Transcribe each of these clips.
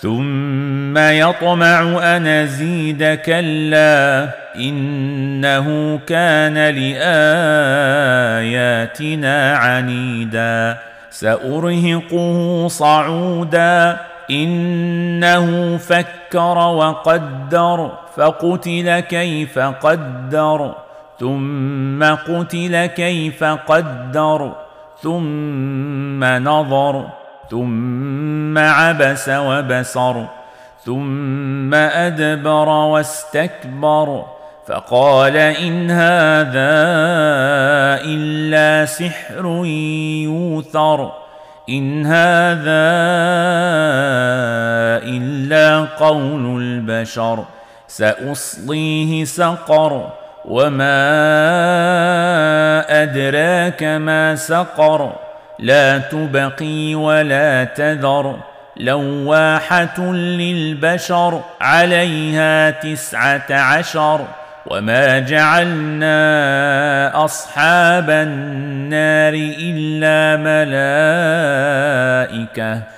ثم يطمع أن أزيد كلا إنه كان لآياتنا عنيدا. سأرهقه صعودا إنه فكر وقدر فقتل كيف قدر ثم قتل كيف قدر ثم نظر. ثم عبس وبسر ثم أدبر واستكبر فقال إن هذا إلا سحر يوثر إن هذا إلا قول البشر سأصليه سقر وما أدراك ما سقر. لا تبقي ولا تذر. لواحة للبشر عليها تسعة عشر. وما جعلنا أصحاب النار إلا ملائكة.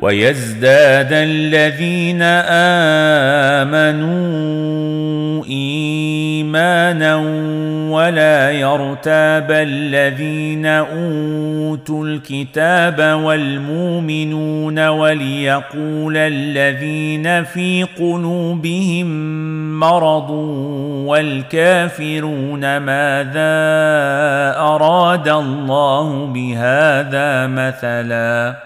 ويزداد الذين آمنوا إيمانا ولا يرتاب الذين أوتوا الكتاب والمؤمنون وليقول الذين في قلوبهم مرض والكافرون ماذا أراد الله بهذا مثلا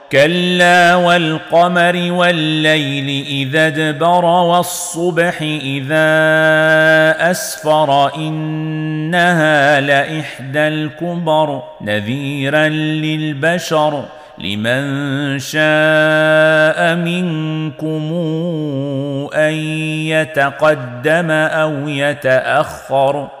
كلا والقمر والليل إذا ادبر والصبح إذا أسفر إنها لإحدى الكبر نذيرا للبشر لمن شاء منكم أن يتقدم أو يتأخر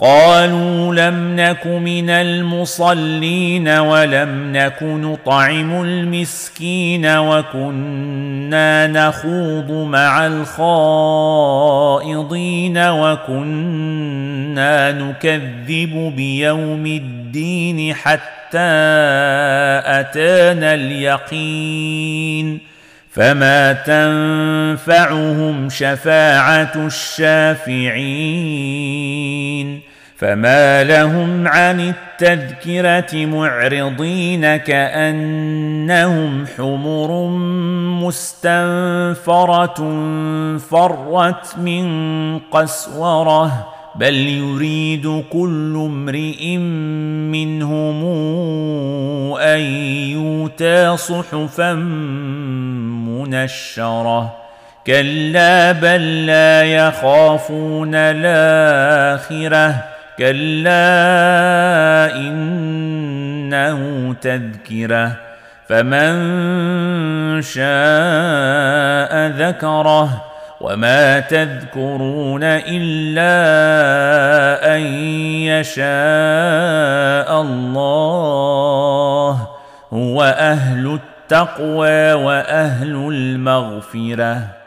قالوا لم نك من المصلين ولم نك نطعم المسكين وكنا نخوض مع الخائضين وكنا نكذب بيوم الدين حتى أتانا اليقين فما تنفعهم شفاعة الشافعين فما لهم عن التذكره معرضين كانهم حمر مستنفره فرت من قسوره بل يريد كل امرئ منهم ان يؤتى صحفا منشره كلا بل لا يخافون الاخره كلا إنه تذكرة فمن شاء ذكره وما تذكرون إلا أن يشاء الله هو أهل التقوى وأهل المغفرة